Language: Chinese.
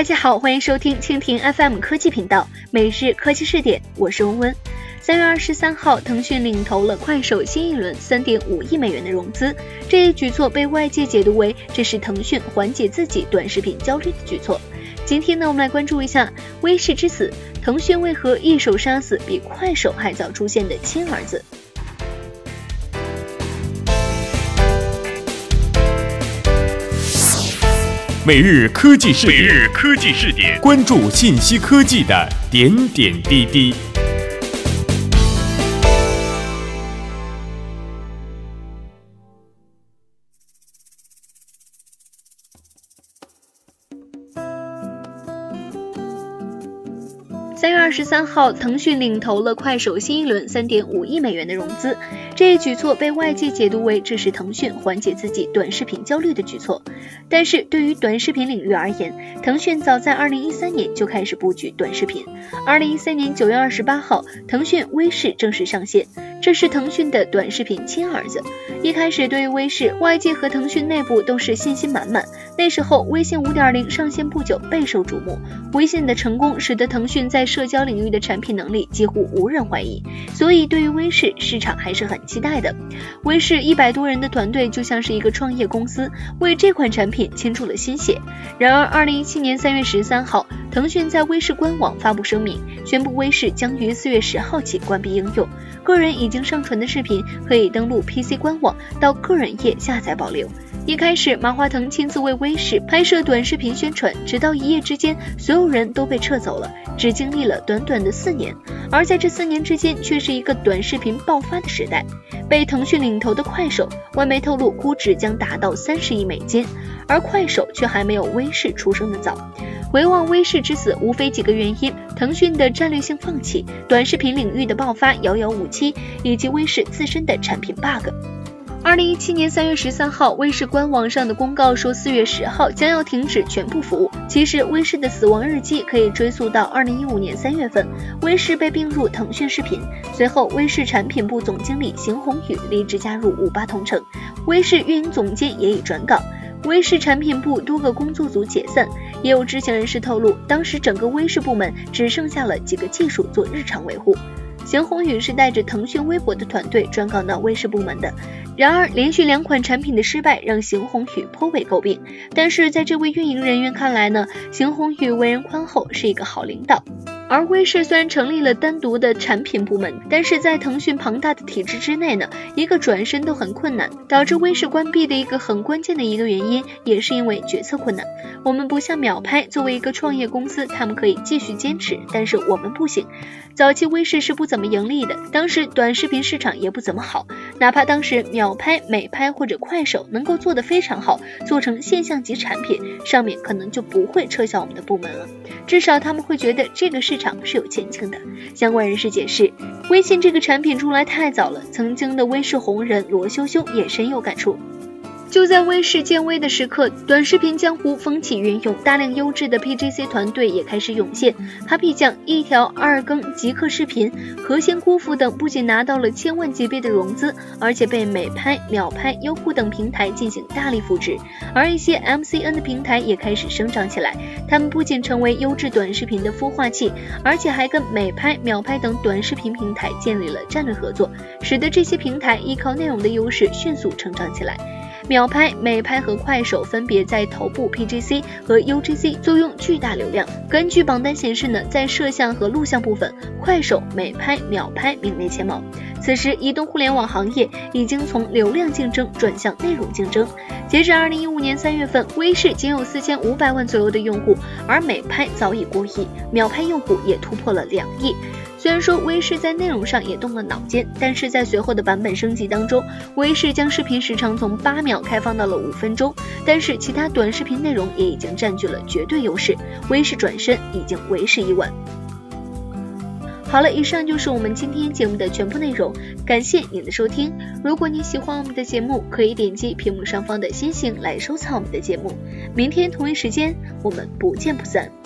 大家好，欢迎收听蜻蜓 FM 科技频道每日科技视点，我是温温。三月二十三号，腾讯领投了快手新一轮三点五亿美元的融资，这一举措被外界解读为这是腾讯缓解自己短视频焦虑的举措。今天呢，我们来关注一下微视之死，腾讯为何一手杀死比快手还早出现的亲儿子？每日科技视点，每日科技视点，关注信息科技的点点滴滴。三月二十三号，腾讯领投了快手新一轮三点五亿美元的融资，这一举措被外界解读为这是腾讯缓解自己短视频焦虑的举措。但是对于短视频领域而言，腾讯早在二零一三年就开始布局短视频。二零一三年九月二十八号，腾讯微视正式上线。这是腾讯的短视频亲儿子。一开始，对于微视，外界和腾讯内部都是信心满满。那时候，微信五点零上线不久，备受瞩目。微信的成功，使得腾讯在社交领域的产品能力几乎无人怀疑。所以，对于微视，市场还是很期待的。微视一百多人的团队就像是一个创业公司，为这款产品倾注了心血。然而，二零一七年三月十三号，腾讯在微视官网发布声明，宣布微视将于四月十号起关闭应用。个人已经上传的视频可以登录 PC 官网到个人页下载保留。一开始，马化腾亲自为微视拍摄短视频宣传，直到一夜之间，所有人都被撤走了，只经历了短短的四年。而在这四年之间，却是一个短视频爆发的时代。被腾讯领头的快手，外媒透露估值将达到三十亿美金，而快手却还没有微视出生的早。回望微视之死，无非几个原因：腾讯的战略性放弃、短视频领域的爆发遥遥无期，以及微视自身的产品 bug。二零一七年三月十三号，微视官网上的公告说，四月十号将要停止全部服务。其实，微视的死亡日记可以追溯到二零一五年三月份，微视被并入腾讯视频，随后微视产品部总经理邢宏宇离职加入五八同城，微视运营总监也已转岗，微视产品部多个工作组解散。也有知情人士透露，当时整个微视部门只剩下了几个技术做日常维护。邢宏宇是带着腾讯微博的团队转岗到卫视部门的。然而，连续两款产品的失败让邢宏宇颇为诟病。但是在这位运营人员看来呢，邢宏宇为人宽厚，是一个好领导。而微视虽然成立了单独的产品部门，但是在腾讯庞大的体制之内呢，一个转身都很困难，导致微视关闭的一个很关键的一个原因，也是因为决策困难。我们不像秒拍，作为一个创业公司，他们可以继续坚持，但是我们不行。早期微视是不怎么盈利的，当时短视频市场也不怎么好，哪怕当时秒拍、美拍或者快手能够做得非常好，做成现象级产品，上面可能就不会撤销我们的部门了，至少他们会觉得这个市。场是有前景的。相关人士解释，微信这个产品出来太早了，曾经的微视红人罗修修也深有感触。就在微视见微的时刻，短视频江湖风起云涌，大量优质的 PGC 团队也开始涌现。Papi 酱、一条、二更、极客视频、和仙姑父等不仅拿到了千万级别的融资，而且被美拍、秒拍、优酷等平台进行大力扶持。而一些 MCN 的平台也开始生长起来，他们不仅成为优质短视频的孵化器，而且还跟美拍、秒拍等短视频平台建立了战略合作，使得这些平台依靠内容的优势迅速成长起来。秒拍、美拍和快手分别在头部 PGC 和 UGC 坐拥巨大流量。根据榜单显示呢，在摄像和录像部分，快手、美拍、秒拍名列前茅。此时，移动互联网行业已经从流量竞争转向内容竞争。截至二零一五年三月份，微视仅有四千五百万左右的用户，而美拍早已过亿，秒拍用户也突破了两亿。虽然说微视在内容上也动了脑筋，但是在随后的版本升级当中，微视将视频时长从八秒开放到了五分钟，但是其他短视频内容也已经占据了绝对优势，微视转身已经为时已晚。好了，以上就是我们今天节目的全部内容，感谢您的收听。如果你喜欢我们的节目，可以点击屏幕上方的星星来收藏我们的节目。明天同一时间，我们不见不散。